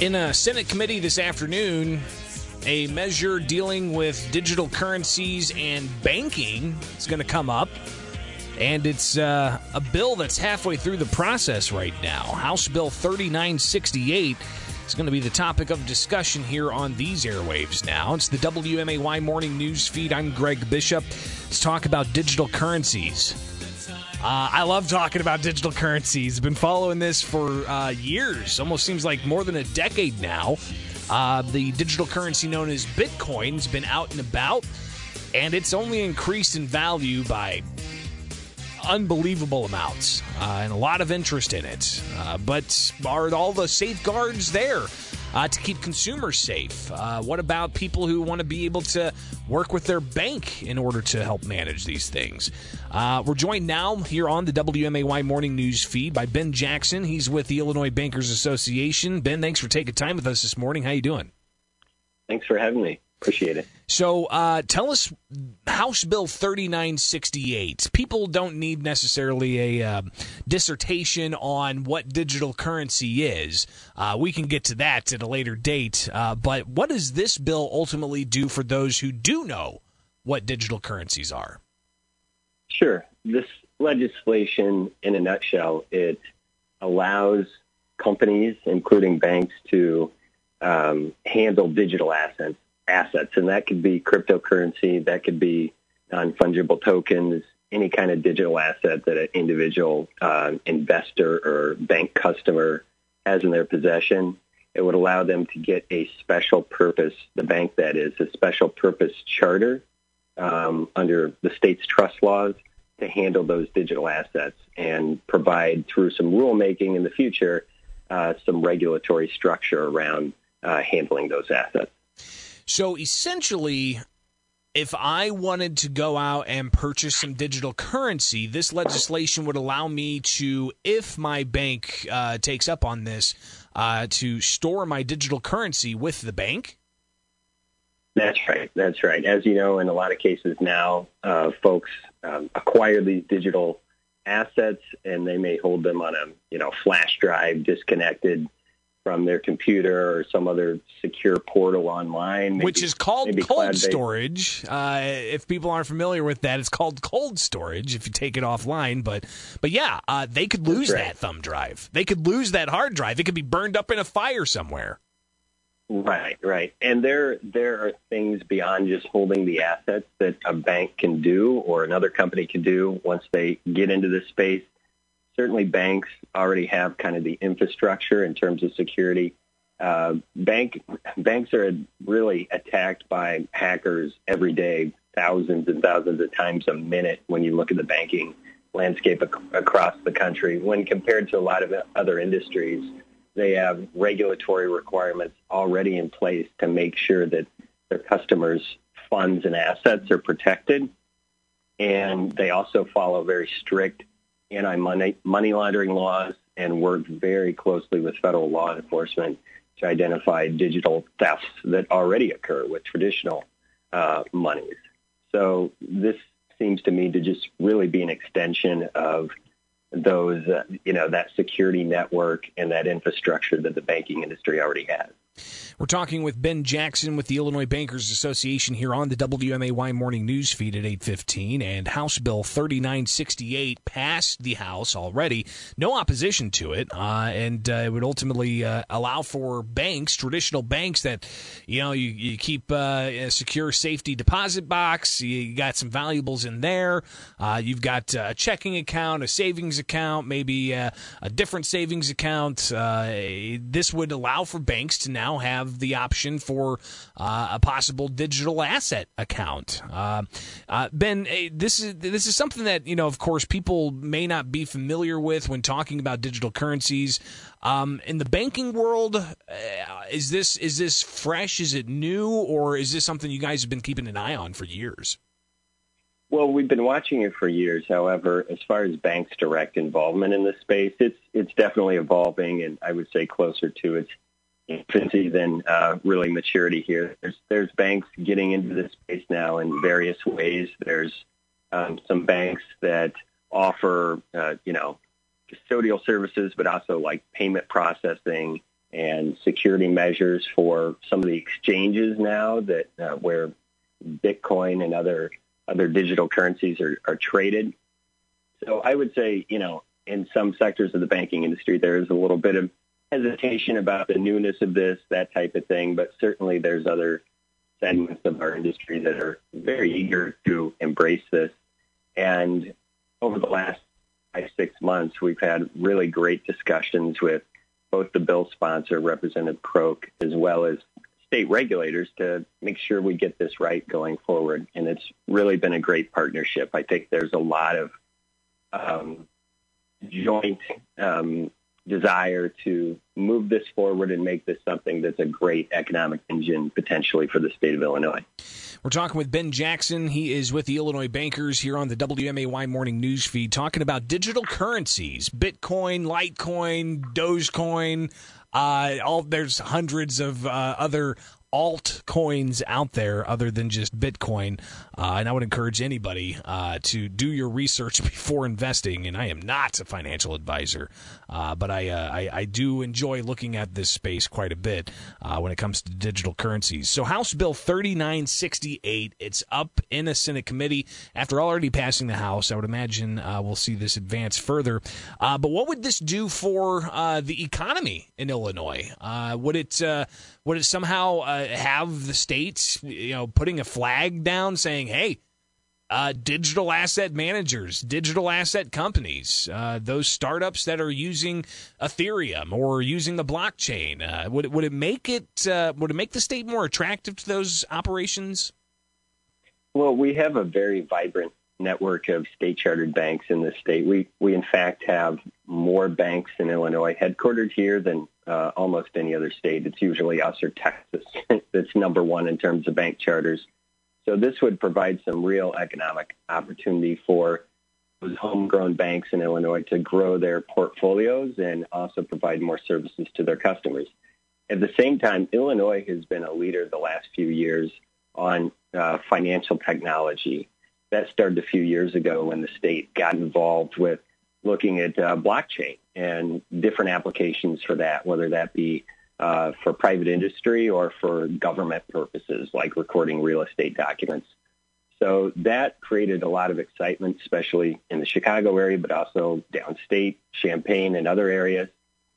In a Senate committee this afternoon, a measure dealing with digital currencies and banking is going to come up. And it's uh, a bill that's halfway through the process right now. House Bill 3968 is going to be the topic of discussion here on these airwaves now. It's the WMAY morning news feed. I'm Greg Bishop. Let's talk about digital currencies. Uh, I love talking about digital currencies. Been following this for uh, years, almost seems like more than a decade now. Uh, the digital currency known as Bitcoin has been out and about, and it's only increased in value by unbelievable amounts uh, and a lot of interest in it. Uh, but are all the safeguards there uh, to keep consumers safe? Uh, what about people who want to be able to work with their bank in order to help manage these things? Uh, we're joined now here on the WMAY morning news feed by Ben Jackson. He's with the Illinois Bankers Association. Ben, thanks for taking time with us this morning. How you doing? Thanks for having me. Appreciate it. So, uh, tell us House Bill 3968. People don't need necessarily a uh, dissertation on what digital currency is. Uh, we can get to that at a later date. Uh, but what does this bill ultimately do for those who do know what digital currencies are? Sure. This legislation, in a nutshell, it allows companies, including banks, to um, handle digital assets assets, and that could be cryptocurrency, that could be non-fungible tokens, any kind of digital asset that an individual uh, investor or bank customer has in their possession. It would allow them to get a special purpose, the bank that is, a special purpose charter um, under the state's trust laws to handle those digital assets and provide through some rulemaking in the future uh, some regulatory structure around uh, handling those assets. So essentially, if I wanted to go out and purchase some digital currency, this legislation would allow me to, if my bank uh, takes up on this, uh, to store my digital currency with the bank. That's right. That's right. As you know, in a lot of cases now, uh, folks um, acquire these digital assets and they may hold them on a you know flash drive disconnected from their computer or some other secure portal online. Maybe, Which is called cold storage. Uh, if people aren't familiar with that, it's called cold storage if you take it offline. But but yeah, uh, they could lose right. that thumb drive. They could lose that hard drive. It could be burned up in a fire somewhere. Right, right. And there there are things beyond just holding the assets that a bank can do or another company can do once they get into this space certainly banks already have kind of the infrastructure in terms of security. Uh, bank banks are really attacked by hackers every day, thousands and thousands of times a minute. When you look at the banking landscape ac- across the country, when compared to a lot of other industries, they have regulatory requirements already in place to make sure that their customers' funds and assets are protected, and they also follow very strict anti-money money laundering laws and work very closely with federal law enforcement to identify digital thefts that already occur with traditional uh, monies. So this seems to me to just really be an extension of those, uh, you know, that security network and that infrastructure that the banking industry already has. We're talking with Ben Jackson with the Illinois Bankers Association here on the WMAY morning news feed at 8:15 and House Bill 3968 passed the House already. No opposition to it, uh, and uh, it would ultimately uh, allow for banks, traditional banks that you know you, you keep uh, a secure safety deposit box. You got some valuables in there. Uh, you've got a checking account, a savings account, maybe a, a different savings account. Uh, this would allow for banks to now have have the option for uh, a possible digital asset account. Uh, uh, ben, eh, this is this is something that you know, of course, people may not be familiar with when talking about digital currencies. Um, in the banking world, uh, is this is this fresh? Is it new, or is this something you guys have been keeping an eye on for years? Well, we've been watching it for years. However, as far as banks' direct involvement in this space, it's it's definitely evolving, and I would say closer to its infancy than uh, really maturity here. There's, there's banks getting into this space now in various ways. There's um, some banks that offer, uh, you know, custodial services, but also like payment processing and security measures for some of the exchanges now that uh, where Bitcoin and other other digital currencies are, are traded. So I would say, you know, in some sectors of the banking industry, there is a little bit of hesitation about the newness of this, that type of thing. But certainly there's other segments of our industry that are very eager to embrace this. And over the last five, six months, we've had really great discussions with both the bill sponsor, Representative Croke, as well as state regulators to make sure we get this right going forward. And it's really been a great partnership. I think there's a lot of um, joint um, desire to move this forward and make this something that's a great economic engine potentially for the state of Illinois. We're talking with Ben Jackson. He is with the Illinois Bankers here on the WMAY morning news feed, talking about digital currencies, Bitcoin, Litecoin, Dogecoin. Uh, all there's hundreds of uh, other altcoins out there other than just Bitcoin. Uh, and I would encourage anybody uh, to do your research before investing. And I am not a financial advisor, uh, but I, uh, I, I do enjoy looking at this space quite a bit uh, when it comes to digital currencies. So House Bill 3968, it's up in a Senate committee after already passing the House. I would imagine uh, we'll see this advance further. but what would this do for the economy in Illinois? would it would it somehow have the states, you know, putting a flag down saying, "Hey, uh, digital asset managers, digital asset companies, uh, those startups that are using Ethereum or using the blockchain. Uh, would it, would it make it uh, would it make the state more attractive to those operations? Well, we have a very vibrant network of state chartered banks in the state. We we in fact have more banks in Illinois headquartered here than uh, almost any other state. It's usually us or Texas that's number one in terms of bank charters. So this would provide some real economic opportunity for those homegrown banks in Illinois to grow their portfolios and also provide more services to their customers. At the same time, Illinois has been a leader the last few years on uh, financial technology that started a few years ago when the state got involved with looking at uh, blockchain and different applications for that, whether that be uh, for private industry or for government purposes, like recording real estate documents. So that created a lot of excitement, especially in the Chicago area, but also downstate, Champaign, and other areas,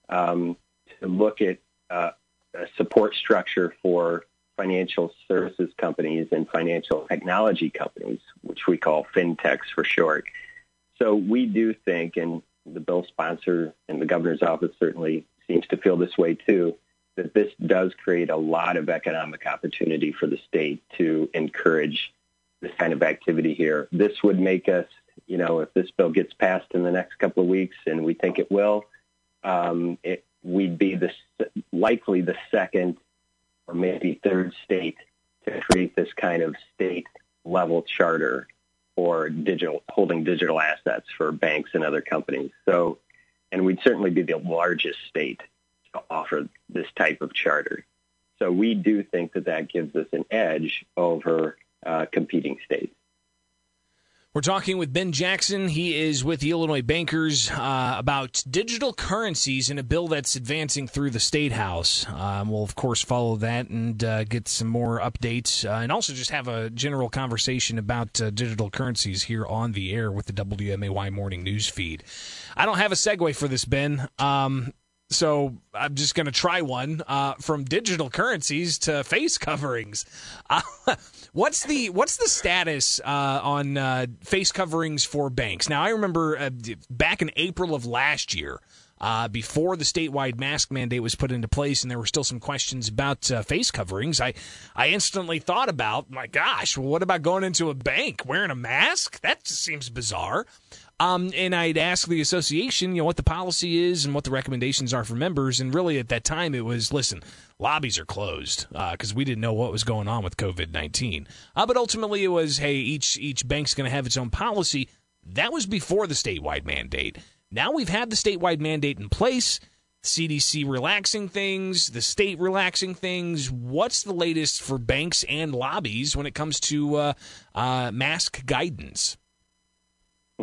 um, to look at uh, a support structure for financial services companies and financial technology companies, which we call fintechs for short. So we do think, and the bill sponsor and the governor's office certainly seems to feel this way too, that this does create a lot of economic opportunity for the state to encourage this kind of activity here. This would make us, you know, if this bill gets passed in the next couple of weeks, and we think it will, um, it, we'd be the likely the second or maybe third state to create this kind of state level charter for digital holding digital assets for banks and other companies. So, and we'd certainly be the largest state to offer this type of charter. So we do think that that gives us an edge over uh, competing states. We're talking with Ben Jackson. He is with the Illinois Bankers uh, about digital currencies in a bill that's advancing through the State House. Um, we'll, of course, follow that and uh, get some more updates uh, and also just have a general conversation about uh, digital currencies here on the air with the WMAY morning news feed. I don't have a segue for this, Ben. Um, so I'm just going to try one uh, from digital currencies to face coverings. Uh, what's the what's the status uh, on uh, face coverings for banks? Now I remember uh, back in April of last year. Uh, before the statewide mask mandate was put into place, and there were still some questions about face coverings, I, I instantly thought about, my gosh, well, what about going into a bank wearing a mask? That just seems bizarre. Um, and I'd ask the association, you know, what the policy is and what the recommendations are for members. And really, at that time, it was listen, lobbies are closed because uh, we didn't know what was going on with COVID nineteen. Uh, but ultimately, it was hey, each each bank's going to have its own policy. That was before the statewide mandate. Now we've had the statewide mandate in place. CDC relaxing things, the state relaxing things. What's the latest for banks and lobbies when it comes to uh, uh mask guidance?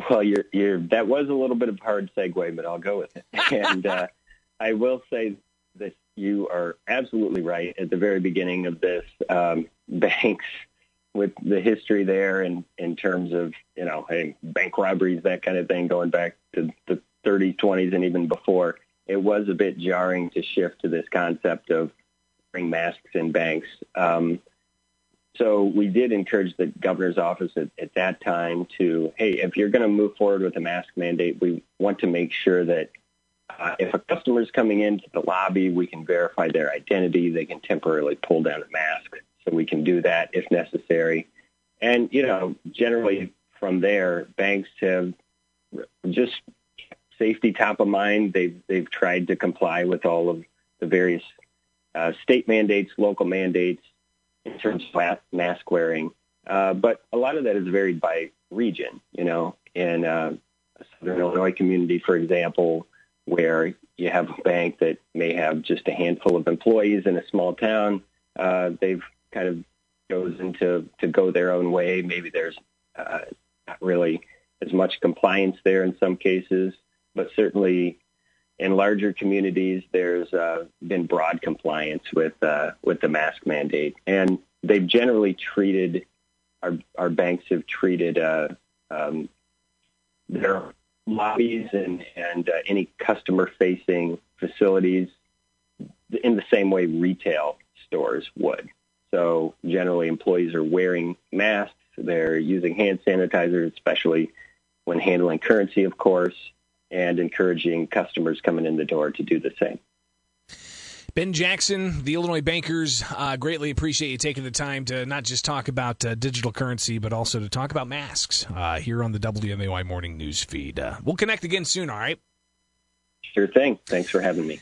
Well, you're, you're, that was a little bit of a hard segue, but I'll go with it. and uh, I will say that you are absolutely right. At the very beginning of this, um, banks with the history there and in terms of, you know, hey, bank robberies, that kind of thing, going back to the 30s, 20s, and even before, it was a bit jarring to shift to this concept of wearing masks in banks. Um, so we did encourage the governor's office at, at that time to, hey, if you're going to move forward with a mask mandate, we want to make sure that uh, if a customer is coming into the lobby, we can verify their identity. They can temporarily pull down a mask, so we can do that if necessary. And you know, generally from there, banks have just safety top of mind. They've they've tried to comply with all of the various uh, state mandates, local mandates in terms of mask wearing. Uh, but a lot of that is varied by region. You know, in uh, Southern Illinois community, for example, where you have a bank that may have just a handful of employees in a small town, uh, they've kind of chosen to to go their own way. Maybe there's uh, not really as much compliance there in some cases, but certainly in larger communities, there's uh, been broad compliance with uh, with the mask mandate, and they've generally treated our our banks have treated uh, um, their lobbies and and uh, any customer facing facilities in the same way retail stores would. So generally, employees are wearing masks. They're using hand sanitizer, especially when handling currency, of course and encouraging customers coming in the door to do the same. Ben Jackson, the Illinois Bankers, uh, greatly appreciate you taking the time to not just talk about uh, digital currency, but also to talk about masks uh, here on the WMAY Morning News feed. Uh, we'll connect again soon, all right? Sure thing. Thanks for having me.